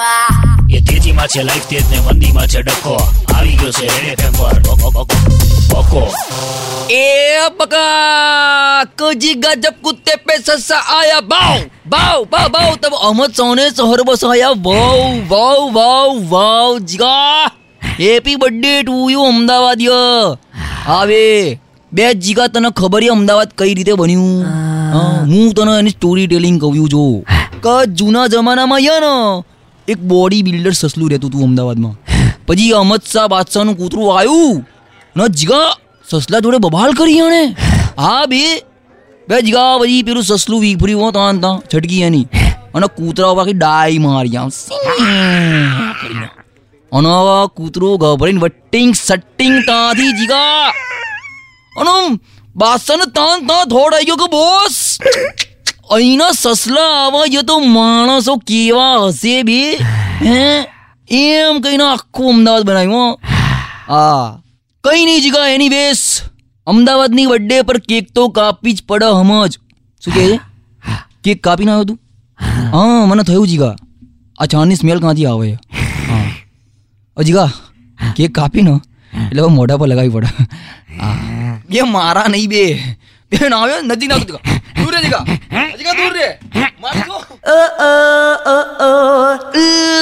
તેજીમાં એ તેજીમાં છે લાઈફ તેજ ને મંદીમાં છે ડકો આવી ગયો છે રેડ એફએમ પર. બકો એ બકા કજી ગજબ કુત્તે પે સસા આયા બાવ બાવ બાવ બાવ તબ અમત સોને સોહર બસ આયા wow wow wow wow Jiga happy birthday to you. અમદાવાદિયો આવે. બે જીગા તને ખબર છે અમદાવાદ કઈ રીતે બન્યું? હું. તને એની સ્ટોરી ટેલિંગ કહ્યું છું કે જૂના જમાનામાં યા ને એક બોડી બિલ્ડર સસલું રહેતું હતું અમદાવાદમાં. પછી અહમદ શાહ બાદશાહનું કૂતરું આવ્યું ન જીગા સસલા જોડે બબાલ કરી એણે. હા, બે. બે જીગા, પછી પેલું સસલું વીફર્યું હો, તાન તાં છટકી એની. અને કૂતરા આખી ડાઈ મારી આમ. અને કૂતરું વટ્ટિંગ, સટ્ટિંગ તાંથી જીગા. અને બાદશાહને તાન તાં થોડ આવી ગયો કે બોસ. અહીંના સસલા આવા તો માણસો કેવા હશે બે? હે? એમ કહીને આખું અમદાવાદ બનાવ્યું, હો. કઈ નહીં જીગા, એની વેસ અમદાવાદની બર્થડે પર કેક તો કાપી જ પડે હમજ શું કહે કેક કાપી ના આવ્યો તું? હા, મને થયું જીગા. આ ચાની સ્મેલ ક્યાંથી આવે? હા. જીગા કેક કાપી ને, એટલે મોઢા પર લગાવી પડે. બે મારા નહીં બે. બે ના આવ્યો નથી ના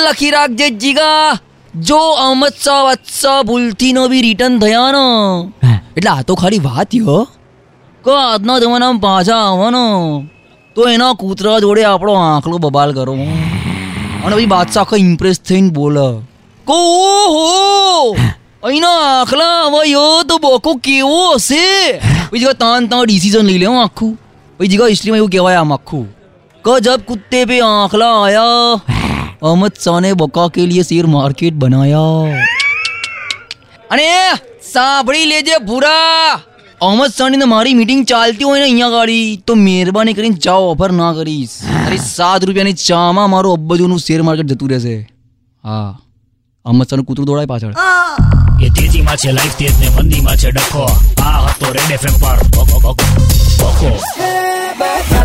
લખી રાખજે જીગા જો અહમદ શાહ વત્સા ભૂલથી નો બી રિટર્ન થયા નો એટલે આ તો ખાલી વાત યો કે આજના જમાનામાં પાછા આવવાનો તો એના કૂતરા જોડે આપણો આંકડો બબાલ કરો અને પછી બાદશાહ આખો ઇમ્પ્રેસ થઈને બોલે કો ઓહો અહીંના હવે યો તો બોકો કેવો હશે પછી જગા તાન તાન ડિસિઝન લઈ લેવું આખું પછી જીગા હિસ્ટ્રીમાં એવું કહેવાય આમ આખું ક જબ કુત્તે પે આંખલા આયા અહમદ શાહને બકા કે લીએ શેર માર્કેટ બનાયા અને સાંભળી લેજે ભૂરા અહમદ શાહની મારી મીટિંગ ચાલતી હોય ને અહીંયા ગાડી તો મહેરબાની કરીને ચા ઓફર ના કરીશ અરે સાત રૂપિયાની ચામાં મારું અબ્બજોનું શેર માર્કેટ જતું રહેશે હા અહમદ શાહનું કૂતરું દોડાય પાછળ એ તેજીમાં છે લાઈફ તેજ ને મંદીમાં છે ડખો આ હતો રેડ એફએમ પર ઓકો ઓકો ઓકો બકો